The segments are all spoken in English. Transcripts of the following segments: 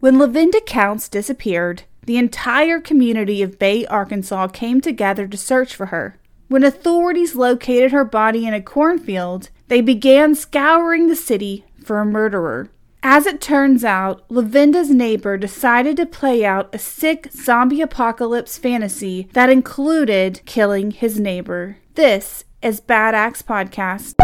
When Lavinda Counts disappeared, the entire community of Bay, Arkansas came together to search for her. When authorities located her body in a cornfield, they began scouring the city for a murderer. As it turns out, Lavinda's neighbor decided to play out a sick zombie apocalypse fantasy that included killing his neighbor. This is Bad Axe Podcast.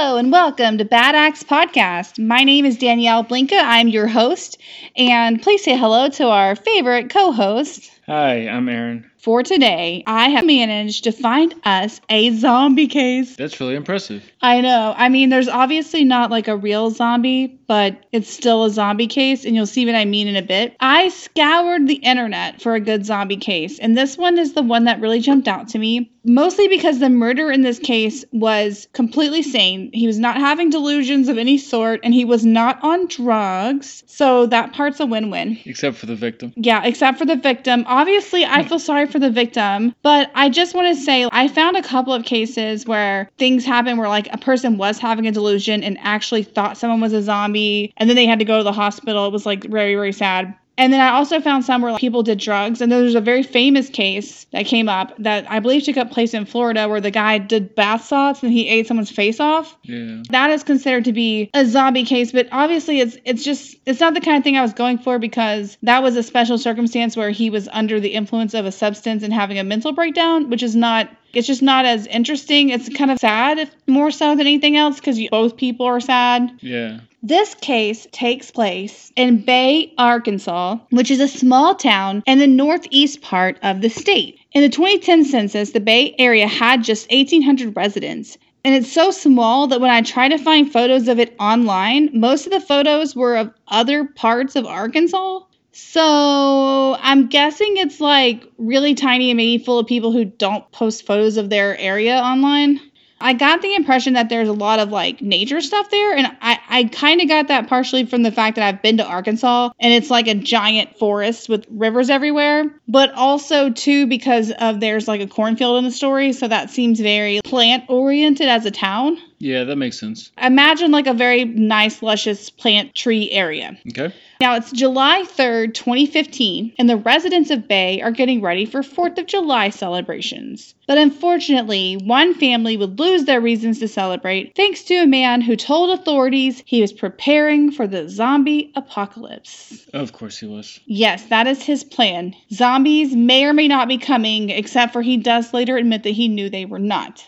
Hello and welcome to Bad Axe Podcast. My name is Danielle Blinka. I'm your host, and please say hello to our favorite co-host. Hi, I'm Aaron. For today, I have managed to find us a zombie case. That's really impressive. I know. I mean, there's obviously not like a real zombie, but it's still a zombie case, and you'll see what I mean in a bit. I scoured the internet for a good zombie case, and this one is the one that really jumped out to me. Mostly because the murderer in this case was completely sane. He was not having delusions of any sort, and he was not on drugs. So that part's a win win. Except for the victim. Yeah, except for the victim. Obviously, I feel sorry for the victim, but I just want to say I found a couple of cases where things happen where like a person was having a delusion and actually thought someone was a zombie, and then they had to go to the hospital. It was like very, very sad. And then I also found some where like, people did drugs. And there's a very famous case that came up that I believe took up place in Florida where the guy did bath salts and he ate someone's face off. Yeah. That is considered to be a zombie case, but obviously it's it's just it's not the kind of thing I was going for because that was a special circumstance where he was under the influence of a substance and having a mental breakdown, which is not it's just not as interesting. It's kind of sad, if more so than anything else, because both people are sad. Yeah. This case takes place in Bay, Arkansas, which is a small town in the northeast part of the state. In the 2010 census, the Bay Area had just 1,800 residents. And it's so small that when I try to find photos of it online, most of the photos were of other parts of Arkansas. So I'm guessing it's like really tiny and maybe full of people who don't post photos of their area online. I got the impression that there's a lot of like nature stuff there, and I, I kind of got that partially from the fact that I've been to Arkansas and it's like a giant forest with rivers everywhere, but also too because of there's like a cornfield in the story, so that seems very plant oriented as a town. Yeah, that makes sense. Imagine like a very nice, luscious plant tree area. Okay. Now it's July 3rd, 2015, and the residents of Bay are getting ready for 4th of July celebrations. But unfortunately, one family would lose their reasons to celebrate thanks to a man who told authorities he was preparing for the zombie apocalypse. Of course he was. Yes, that is his plan. Zombies may or may not be coming, except for he does later admit that he knew they were not.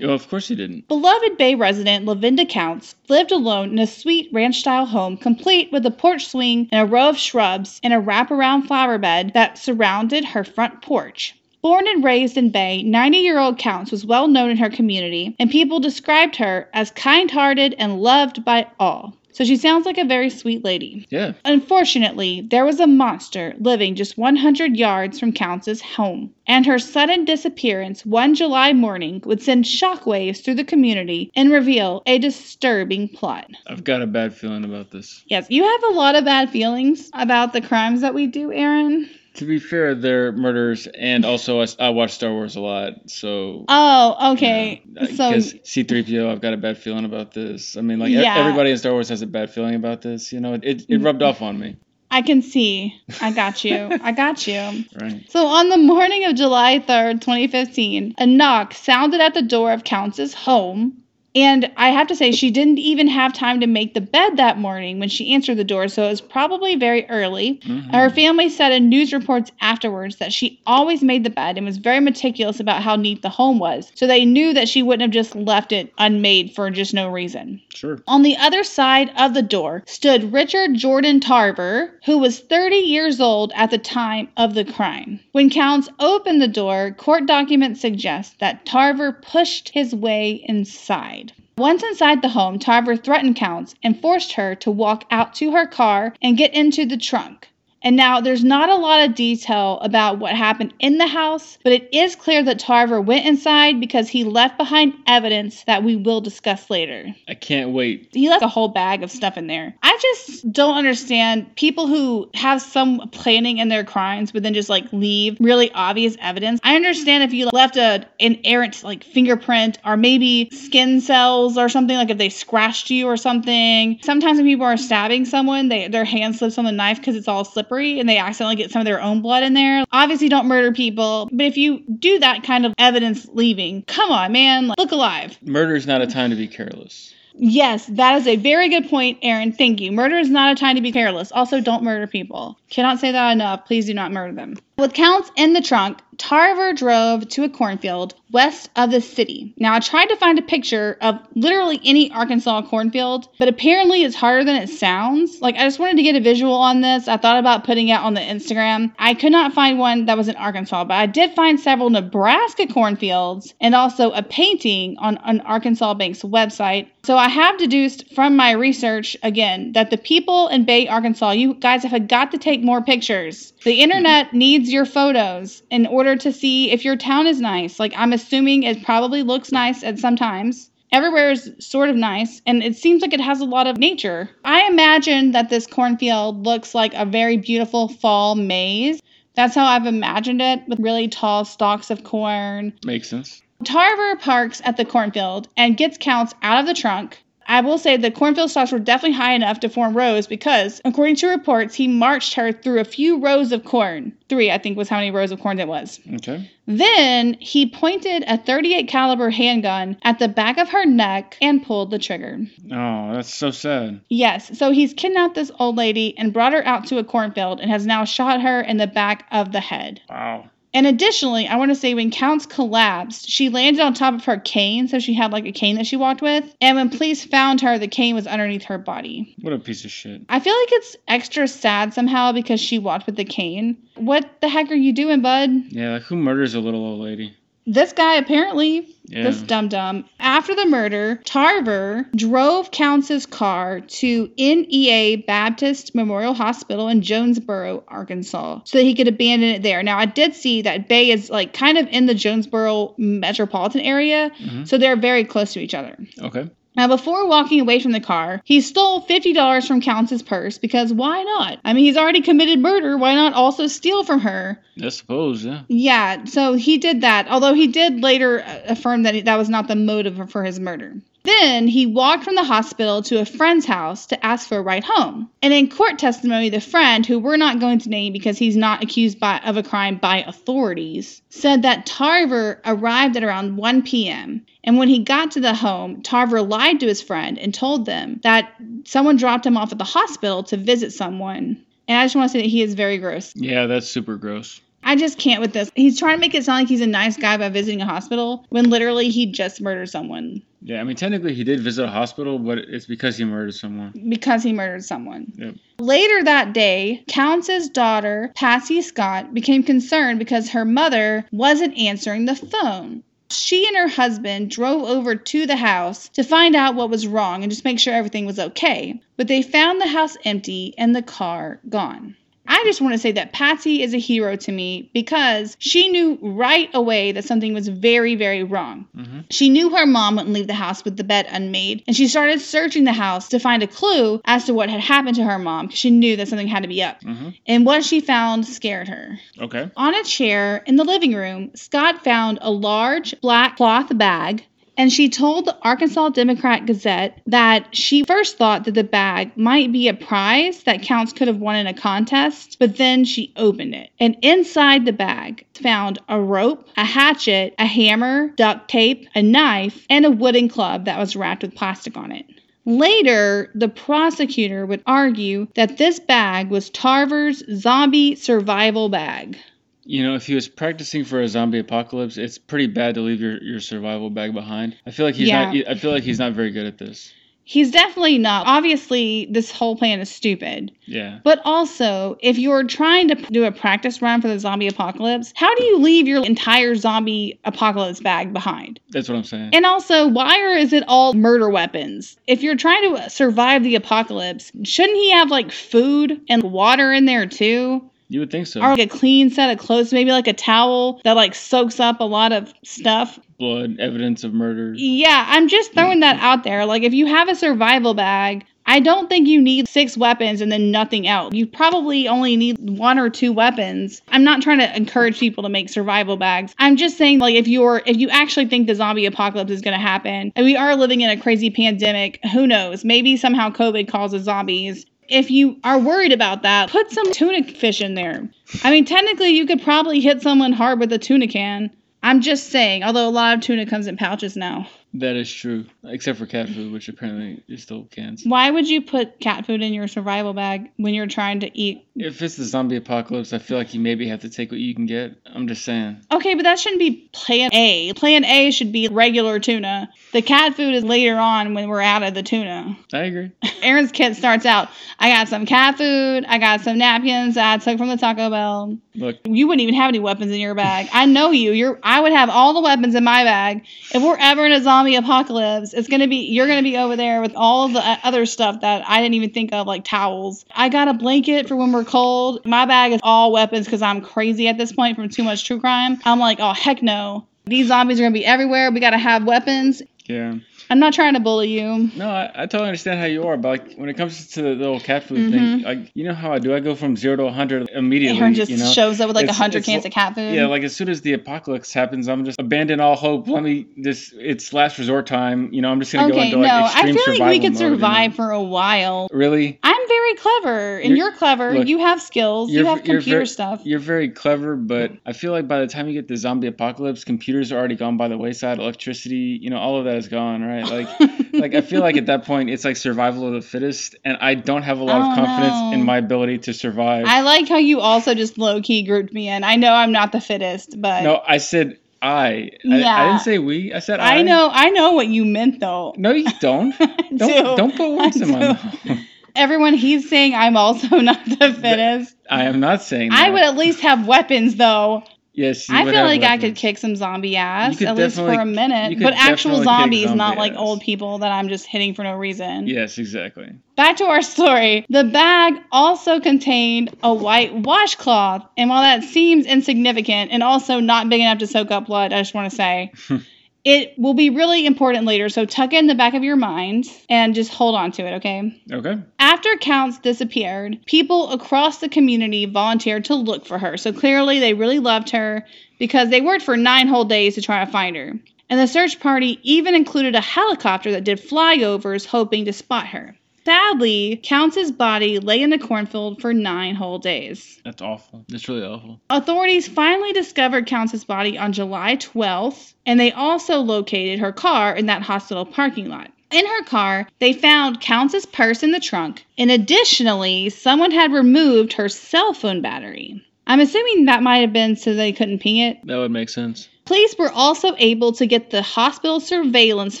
Oh, of course he didn't. Beloved Bay resident Lavinda Counts lived alone in a sweet ranch style home complete with a porch swing and a row of shrubs and a wraparound flower bed that surrounded her front porch. Born and raised in Bay, 90 year old Counts was well known in her community, and people described her as kind hearted and loved by all. So she sounds like a very sweet lady. Yeah. Unfortunately, there was a monster living just 100 yards from Counts' home, and her sudden disappearance one July morning would send shockwaves through the community and reveal a disturbing plot. I've got a bad feeling about this. Yes, you have a lot of bad feelings about the crimes that we do, Aaron. To be fair, they're murders, and also I, I watch Star Wars a lot, so. Oh, okay. Yeah, so because C3PO, I've got a bad feeling about this. I mean, like Yeah. everybody in Star Wars has a bad feeling about this. You know, it, it, it rubbed off on me, I can see. I got you. I got you. right? So on the morning of July 3rd, 2015, a knock sounded at the door of Counts' home. And I have to say, she didn't even have time to make the bed that morning when she answered the door, so it was probably very early. Mhm. Her family said in news reports afterwards that she always made the bed and was very meticulous about how neat the home was, so they knew that she wouldn't have just left it unmade for just no reason. Sure. On the other side of the door stood Richard Jordan Tarver, who was 30 years old at the time of the crime. When Counts opened the door, court documents suggest that Tarver pushed his way inside. Once inside the home, Tarver threatened Counts and forced her to walk out to her car and get into the trunk. And now there's not a lot of detail about what happened in the house, but it is clear that Tarver went inside because he left behind evidence that we will discuss later. I can't wait. He left a whole bag of stuff in there. I just don't understand people who have some planning in their crimes, but then just like leave really obvious evidence. I understand if you left a an errant like fingerprint or maybe skin cells or something like if they scratched you or something. Sometimes when people are stabbing someone, they their hand slips on the knife because it's all slippery and they accidentally get some of their own blood in there. Obviously, don't murder people, but if you do that kind of evidence leaving, come on, man, like, look alive. Murder is not a time to be careless. Yes, that is a very good point, Aaron. Thank you. Murder is not a time to be careless. Also, don't murder people. Cannot say that enough. Please do not murder them. With Counts in the trunk, Tarver drove to a cornfield west of the city. Now, I tried to find a picture of literally any Arkansas cornfield, but apparently it's harder than it sounds. Like, I just wanted to get a visual on this. I thought about putting it on the Instagram. I could not find one that was in Arkansas, but I did find several Nebraska cornfields and also a painting on an Arkansas Bank's website. So I have deduced from my research again that the people in Bay, Arkansas, you guys have got to take more pictures. The internet hmm. needs your photos in order to see if your town is nice. Like, I'm assuming it probably looks nice at sometimes. Everywhere is sort of nice, and it seems like it has a lot of nature. I imagine that this cornfield looks like a very beautiful fall maze. That's how I've imagined it, with really tall stalks of corn. Makes sense. Tarver parks at the cornfield and gets Counts out of the trunk. I will say the cornfield stalks were definitely high enough to form rows because, according to reports, he marched her through a few rows of corn. Three, I think, was how many rows of corn it was. Okay. Then he pointed a 38 caliber handgun at the back of her neck and pulled the trigger. Oh, that's so sad. Yes, so he's kidnapped this old lady and brought her out to a cornfield and has now shot her in the back of the head. Wow. And additionally, I want to say when Counts collapsed, she landed on top of her cane, so she had like a cane that she walked with. And when police found her, the cane was underneath her body. What a piece of shit. I feel like it's extra sad somehow because she walked with the cane. What the heck are you doing, bud? Yeah, like who murders a little old lady? This guy apparently, Yeah. this dum dum. After the murder, Tarver drove Counts' car to NEA Baptist Memorial Hospital in Jonesboro, Arkansas, so that he could abandon it there. Now, I did see that Bay is like kind of in the Jonesboro metropolitan area, Mhm. so they're very close to each other. Okay. Now, before walking away from the car, he stole $50 from Counts' purse because why not? I mean, he's already committed murder. Why not also steal from her? I suppose, yeah. Yeah, so he did that, although he did later uh, affirm that that was not the motive for his murder. Then he walked from the hospital to a friend's house to ask for a ride home. And in court testimony, the friend, who we're not going to name because he's not accused by, of a crime by authorities, said that Tarver arrived at around 1 p.m. And when he got to the home, Tarver lied to his friend and told them that someone dropped him off at the hospital to visit someone. And I just want to say that he is very gross. Yeah, that's super gross. I just can't with this. He's trying to make it sound like he's a nice guy by visiting a hospital when literally he just murdered someone Yeah, I mean, technically he did visit a hospital, but it's because he murdered someone. because he murdered someone. Yep. Later that day, Counts' daughter, Patsy Scott, became concerned because her mother wasn't answering the phone. She and her husband drove over to the house to find out what was wrong and just make sure everything was okay. But they found the house empty and the car gone. I just want to say that Patsy is a hero to me because she knew right away that something was very, very wrong. hmm She knew her mom wouldn't leave the house with the bed unmade, and she started searching the house to find a clue as to what had happened to her mom because she knew that something had to be up. hmm And what she found scared her. Okay. On a chair in the living room, Scott found a large black cloth bag. And she told the Arkansas Democrat Gazette that she first thought that the bag might be a prize that Counts could have won in a contest, but then she opened it. And inside the bag found a rope, a hatchet, a hammer, duct tape, a knife, and a wooden club that was wrapped with plastic on it. Later, the prosecutor would argue that this bag was Tarver's zombie survival bag. You know, if he was practicing for a zombie apocalypse, it's pretty bad to leave your, your survival bag behind. I feel like he's not. I feel like he's not very good at this. He's definitely not. Obviously, this whole plan is stupid. Yeah. But also, if you're trying to do a practice run for the zombie apocalypse, how do you leave your entire zombie apocalypse bag behind? That's what I'm saying. And also, why are, is it all murder weapons? If you're trying to survive the apocalypse, shouldn't he have like food and water in there too? You would think so. Or like a clean set of clothes, maybe like a towel that like soaks up a lot of stuff. Blood, evidence of murder. Yeah, I'm just throwing that out there. Like, if you have a survival bag, I don't think you need six weapons and then nothing else. You probably only need one or two weapons. I'm not trying to encourage people to make survival bags. I'm just saying, like, if you're if you actually think the zombie apocalypse is going to happen, and we are living in a crazy pandemic, who knows? Maybe somehow COVID causes zombies. If you are worried about that, put some tuna fish in there. I mean, technically, you could probably hit someone hard with a tuna can. I'm just saying, although a lot of tuna comes in pouches now. That is true. Except for cat food, which apparently is still cans. Why would you put cat food in your survival bag when you're trying to eat? If it's the zombie apocalypse, I feel like you maybe have to take what you can get. I'm just saying. Okay, but that shouldn't be plan A. Plan A should be regular tuna. The cat food is later on when we're out of the tuna. I agree. Aaron's kit starts out I got some cat food, I got some napkins I took from the Taco Bell. Look, You wouldn't even have any weapons in your bag. I know you. You're I would have all the weapons in my bag. If we're ever in a zombie apocalypse, it's going to be you're going to be over there with all the uh, other stuff that I didn't even think of like towels. I got a blanket for when we're cold. My bag is all weapons cuz I'm crazy at this point from too much true crime. I'm like, "Oh, heck no. These zombies are going to be everywhere. We got to have weapons." yeah. I'm not trying to bully you. No, I, I totally understand how you are, but like when it comes to the whole cat food thing, mm-hmm. like you know how I do, I go from zero to hundred immediately. Aaron just you know? shows up with like a It's- hundred it's cans li- of cat food. Yeah, like as soon as the apocalypse happens, I'm just abandon all hope. Let me this it's last resort time. You know, I'm just gonna go okay, into no, like I feel like we could mode, you know? survive for a while. Really, I'm very clever, and You're- you're, clever. look, you have skills. You have computer very- stuff. you're very clever, but I feel like by the time you get the zombie apocalypse, computers are already gone by the wayside. Electricity, you know, all of that is gone, right? Like, like I feel like at that point it's like survival of the fittest, and I don't have a lot Oh, of confidence no. in my ability to survive. I like how you also just low key grouped me in. I know I'm not the fittest, but no, I said I. I, I didn't say we. I said I. I know I know what you meant though. No, you don't. Don't do. don't put words I in my mouth. Everyone, he's saying I'm also not the fittest. I am not saying that. I would at least have weapons though. Yes, you I feel like I could kick some zombie ass at least for a minute. But actual zombies, zombie not like ass. old people that I'm just hitting for no reason. Yes, exactly. Back to our story. The bag also contained a white washcloth, and while that seems insignificant and also not big enough to soak up blood, I just want to say it will be really important later. So tuck it in the back of your mind and just hold on to it, okay? Okay. After Counts disappeared, people across the community volunteered to look for her. So clearly they really loved her because they worked for nine whole days to try to find her. And the search party even included a helicopter that did flyovers hoping to spot her. Sadly, Counts' body lay in the cornfield for nine whole days. That's awful. That's really awful. Authorities finally discovered Counts' body on July 12th, and they also located her car in that hospital parking lot. In her car, they found Counts' purse in the trunk, and additionally, someone had removed her cell phone battery. I'm assuming that might have been so they couldn't ping it. That would make sense. Police were also able to get the hospital surveillance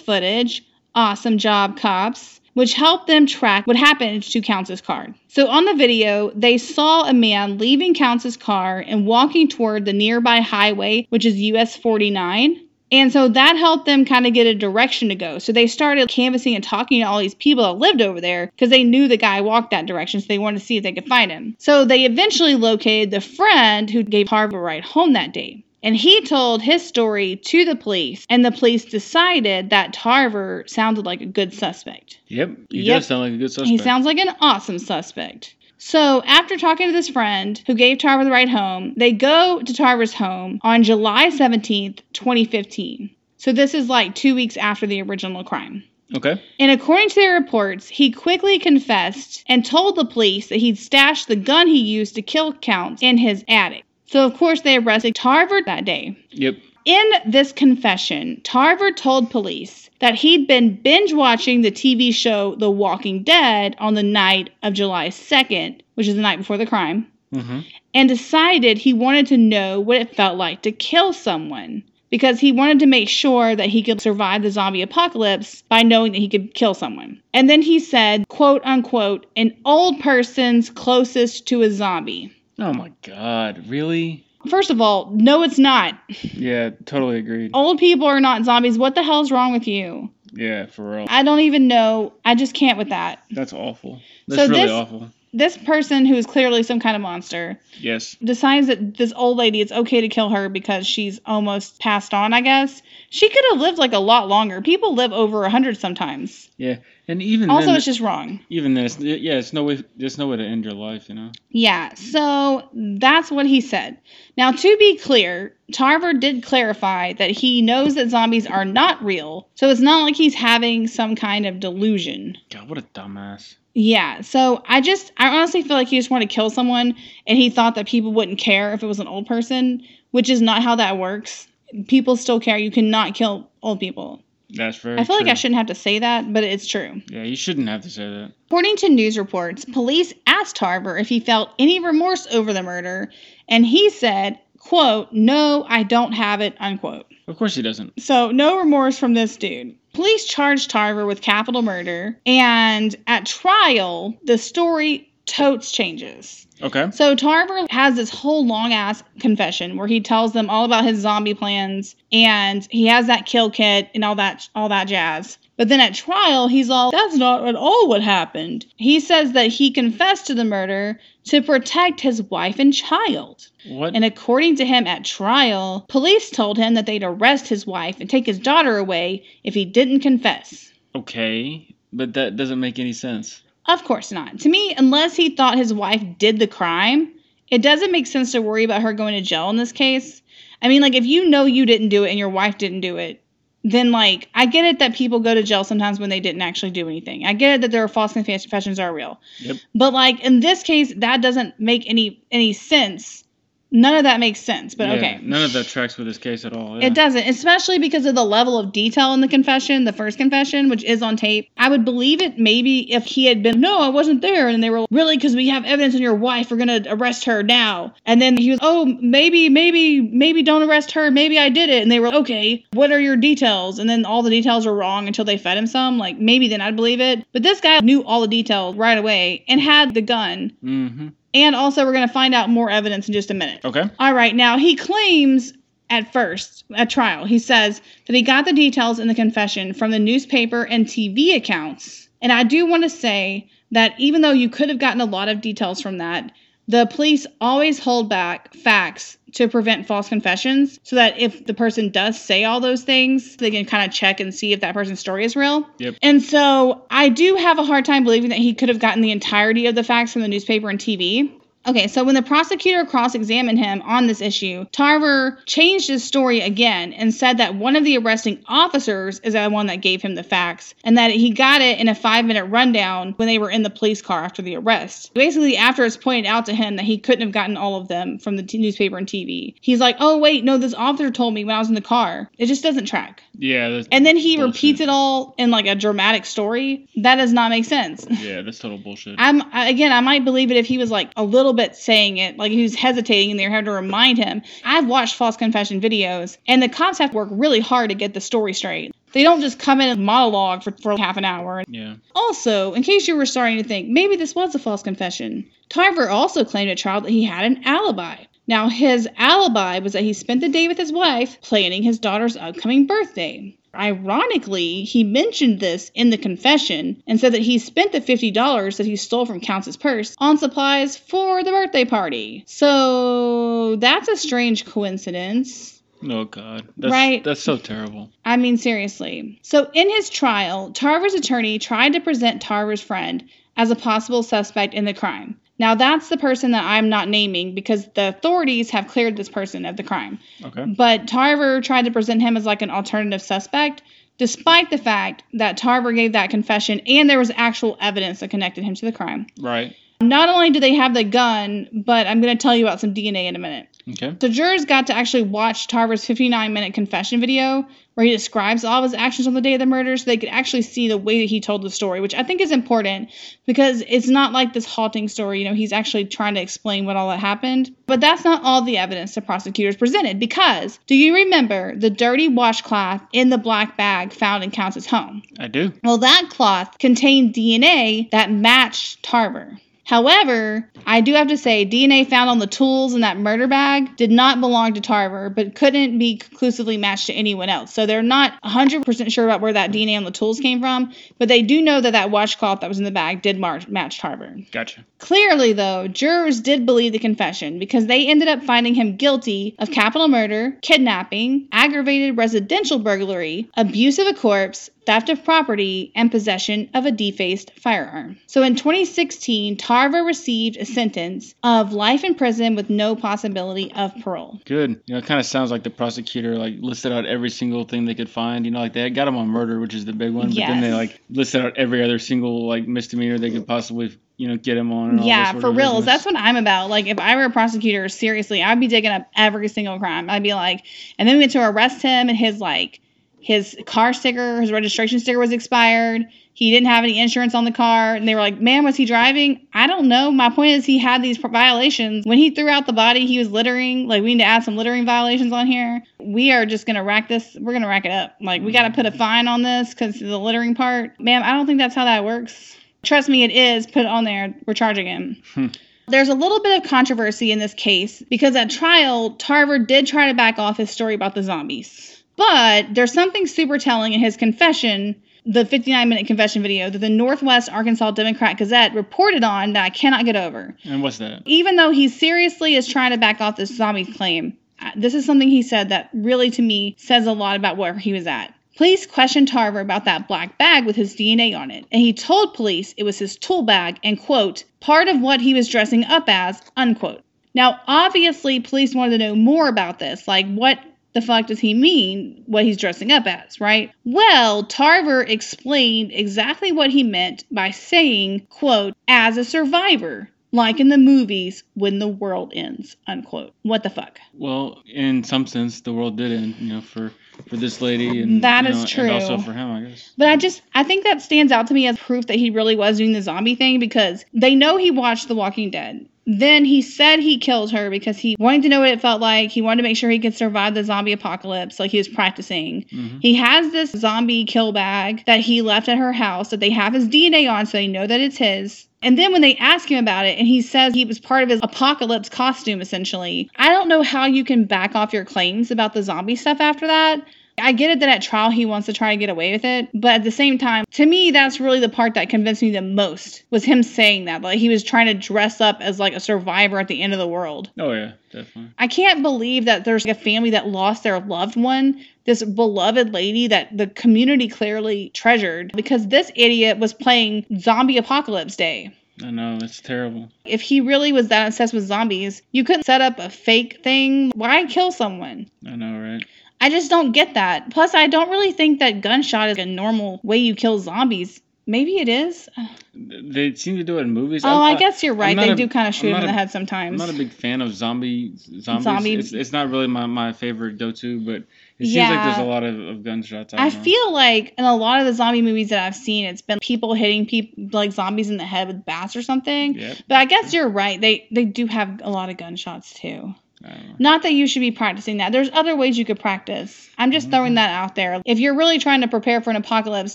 footage. Awesome job, cops. Which helped them track what happened to Counts' car. So on the video, they saw a man leaving Counts' car and walking toward the nearby highway, which is US 49. And so that helped them kind of get a direction to go. So they started canvassing and talking to all these people that lived over there because they knew the guy walked that direction. So they wanted to see if they could find him. So they eventually located the friend who gave Tarver a ride home that day. And he told his story to the police, and the police decided that Tarver sounded like a good suspect. Yep. He Yep. does sound like a good suspect. He sounds like an awesome suspect. So, after talking to this friend who gave Tarver the ride home, they go to Tarver's home on July 17th, 2015. So, this is like two weeks after the original crime. Okay. And according to their reports, he quickly confessed and told the police that he'd stashed the gun he used to kill Counts in his attic. So, of course, they arrested Tarver that day. Yep. In this confession, Tarver told police that he'd been binge watching the TV show The Walking Dead on the night of July 2nd, which is the night before the crime, Mm-hmm. and decided he wanted to know what it felt like to kill someone because he wanted to make sure that he could survive the zombie apocalypse by knowing that he could kill someone. And then he said, quote unquote, an old person's closest to a zombie. Oh my god, really? First of all, no, it's not. Yeah, totally agreed. Old people are not zombies. What the hell's wrong with you? Yeah, for real. I don't even know. I just can't with that. That's awful. That's So really this- awful. This person who is clearly some kind of monster Yes. decides that this old lady it's okay to kill her because she's almost passed on, I guess. She could have lived like a lot longer. People live over a hundred sometimes. Yeah, and even Also, then, it's just wrong. even this, yeah, it's no way. There's no way to end your life, you know. Yeah, so that's what he said. Now, to be clear, Tarver did clarify that he knows that zombies are not real, so it's not like he's having some kind of delusion. God, what a dumbass. Yeah, so I just, I honestly feel like he just wanted to kill someone and he thought that people wouldn't care if it was an old person, which is not how that works. People still care. You cannot kill old people. That's very. I feel like. I shouldn't have to say that, but it's true. Yeah, you shouldn't have to say that. According to news reports, police asked Tarver if he felt any remorse over the murder, and he said, quote, no, I don't have it, unquote. Of course he doesn't. So no remorse from this dude. Police charged Tarver with capital murder, and at trial, the story totes changes. Okay. So Tarver has this whole long ass confession where he tells them all about his zombie plans and he has that kill kit and all that all that jazz. But then at trial, he's all, that's not at all what happened. He says that he confessed to the murder to protect his wife and child. What? And according to him at trial, police told him that they'd arrest his wife and take his daughter away if he didn't confess. okay, but that doesn't make any sense. Of course not. To me, unless he thought his wife did the crime, it doesn't make sense to worry about her going to jail in this case. I mean, like, if you know you didn't do it and your wife didn't do it, then, like, I get it that people go to jail sometimes when they didn't actually do anything. I get it that there are false confessions are real. Yep. But, like, in this case, that doesn't make any any sense. None of that makes sense, but Yeah, okay. None of that tracks with this case at all. yeah. It doesn't, especially because of the level of detail in the confession, the first confession, which is on tape. I would believe it maybe if he had been, no, I wasn't there. And they were, really, because we have evidence on your wife, we're going to arrest her now. And then he was, oh, maybe, maybe, maybe don't arrest her. Maybe I did it. And they were, okay, what are your details? And then all the details were wrong until they fed him some. Like, maybe then I'd believe it. But this guy knew all the details right away and had the gun. Mm-hmm. And also, we're going to find out more evidence in just a minute. Okay. All right, now he claims at first, at trial, he says that he got the details in the confession from the newspaper and TV accounts. And I do want to say that even though you could have gotten a lot of details from that, the police always hold back facts to prevent false confessions so that if the person does say all those things, they can kind of check and see if that person's story is real. Yep. And so I do have a hard time believing that he could have gotten the entirety of the facts from the newspaper and TV. Okay, so when the prosecutor cross examined him on this issue, Tarver changed his story again and said that one of the arresting officers is the one that gave him the facts and that he got it in a five minute rundown when they were in the police car after the arrest. Basically, after it's pointed out to him that he couldn't have gotten all of them from the t- newspaper and TV, he's like, oh, wait, no, this officer told me when I was in the car. It just doesn't track. Yeah. And then he Bullshit. repeats it all in like a dramatic story. That does not make sense. yeah, that's total bullshit. I'm again, I might believe it if he was like a little bit saying it, like he was hesitating and they had to remind him. I've watched false confession videos, and the cops have to work really hard to get the story straight. They don't just come in and monologue for, for half an hour. yeah. Also, in case you were starting to think maybe this was a false confession, Tarver also claimed at trial that he had an alibi. Now, his alibi was that he spent the day with his wife planning his daughter's upcoming birthday. Ironically, he mentioned this in the confession and said that he spent the $50 that he stole from Counts' purse on supplies for the birthday party. So that's a strange coincidence. Oh God. That's, Right. That's so terrible. I mean, seriously. So, in his trial, Tarver's attorney tried to present Tarver's friend as a possible suspect in the crime. Now, that's the person that I'm not naming because the authorities have cleared this person of the crime. Okay. But Tarver tried to present him as like an alternative suspect, despite the fact that Tarver gave that confession and there was actual evidence that connected him to the crime. Right. Not only do they have the gun, but I'm going to tell you about some DNA in a minute. Okay. So jurors got to actually watch Tarver's 59 minute confession video where he describes all of his actions on the day of the murder so they could actually see the way that he told the story, which I think is important because it's not like this halting story. You know, he's actually trying to explain what all that happened. But that's not all the evidence the prosecutors presented because do you remember the dirty washcloth in the black bag found in Counts' home? I do. Well, that cloth contained DNA that matched Tarver. However, I do have to say, DNA found on the tools in that murder bag did not belong to Tarver, but couldn't be conclusively matched to anyone else. So they're not 100% sure about where that DNA on the tools came from, but they do know that that washcloth that was in the bag did mar- match Tarver. Gotcha. Clearly, though, jurors did believe the confession because they ended up finding him guilty of capital murder, kidnapping, aggravated residential burglary, abuse of a corpse, theft of property, and possession of a defaced firearm. So in 2016, Tarver received a sentence of life in prison with no possibility of parole. Good. You know, it kind of sounds like the prosecutor like listed out every single thing they could find. You know, like they got him on murder, which is the big one, but then they like listed out every other single like misdemeanor they could possibly you know get him on. And all Yeah, this for reals. business. That's what I'm about. Like, if I were a prosecutor, seriously, I'd be digging up every single crime. I'd be like, and then we went to arrest him, and his like, his car sticker, his registration sticker was expired. He didn't have any insurance on the car, and they were like, "Man, was he driving?" I don't know. My point is, he had these violations. When he threw out the body, he was littering. Like, we need to add some littering violations on here. We are just gonna rack this. We're gonna rack it up. Like, we got to put a fine on this because the littering part. Ma'am, I don't think that's how that works. Trust me, it is. Put it on there. We're charging him. Hmm. There's a little bit of controversy in this case because at trial, Tarver did try to back off his story about the zombies. But there's something super telling in his confession, the 59 minute confession video that the Northwest Arkansas Democrat Gazette reported on that I cannot get over. And what's that? Even though he seriously is trying to back off this zombie claim, this is something he said that really to me says a lot about where he was at. Police questioned Tarver about that black bag with his DNA on it, and he told police it was his tool bag and, quote, part of what he was dressing up as, unquote. Now, obviously, police wanted to know more about this. Like, what the fuck does he mean what he's dressing up as, right? Well, Tarver explained exactly what he meant by saying, quote, as a survivor, like in the movies when the world ends, unquote. What the fuck? Well, in some sense, the world did end. You know, for for this lady and That is know, true. and also for him, I guess. But I just I think that stands out to me as proof that he really was doing the zombie thing because they know he watched The Walking Dead. Then he said he killed her because he wanted to know what it felt like. He wanted to make sure he could survive the zombie apocalypse, like he was practicing. Mhm. He has this zombie kill bag that he left at her house that they have his DNA on, so they know that it's his. And then when they ask him about it, and he says he was part of his apocalypse costume, essentially, I don't know how you can back off your claims about the zombie stuff after that. I get it that at trial he wants to try to get away with it, but at the same time, to me, that's really the part that convinced me the most was him saying that. Like he was trying to dress up as like a survivor at the end of the world. Oh yeah, definitely. I can't believe that there's like a family that lost their loved one, this beloved lady that the community clearly treasured, because this idiot was playing Zombie Apocalypse Day. I know it's terrible. If he really was that obsessed with zombies, you couldn't set up a fake thing. Why kill someone? I know, right? I just don't get that. Plus, I don't really think that gunshot is a normal way you kill zombies. Maybe it is. They seem to do it in movies. Oh, I'm- I guess you're right. They a- do kind of shoot him in the head sometimes. I'm not a big fan of zombie zombies. Zombie- It's, it's not really my, my favorite go-to, but it seems Yeah. like there's a lot of, of gunshots. I, I feel like in a lot of the zombie movies that I've seen, it's been people hitting people like zombies in the head with bats or something. Yep. But I guess you're right. They they do have a lot of gunshots too. I don't that you should be practicing that. There's other ways you could practice. I'm just throwing Mhm. that out there. If you're really trying to prepare for an apocalypse,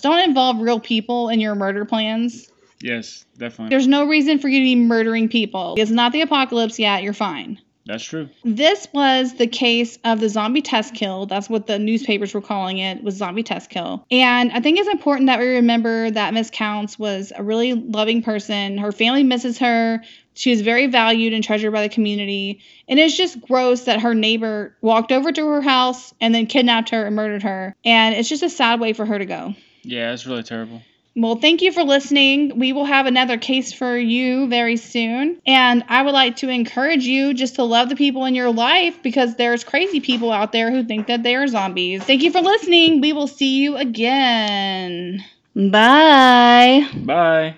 don't involve real people in your murder plans. Yes, definitely. There's no reason for you to be murdering people. It's not the apocalypse yet. You're fine. That's true. This was the case of the zombie test kill. That's what the newspapers were calling it, was zombie test kill. And I think it's important that we remember that Miss Counts was a really loving person. Her family misses her. She was very valued and treasured by the community. And it's just gross that her neighbor walked over to her house and then kidnapped her and murdered her. And it's just a sad way for her to go. Yeah, it's really terrible. Well, thank you for listening. We will have another case for you very soon. And I would like to encourage you just to love the people in your life because there's crazy people out there who think that they are zombies. Thank you for listening. We will see you again. Bye. Bye.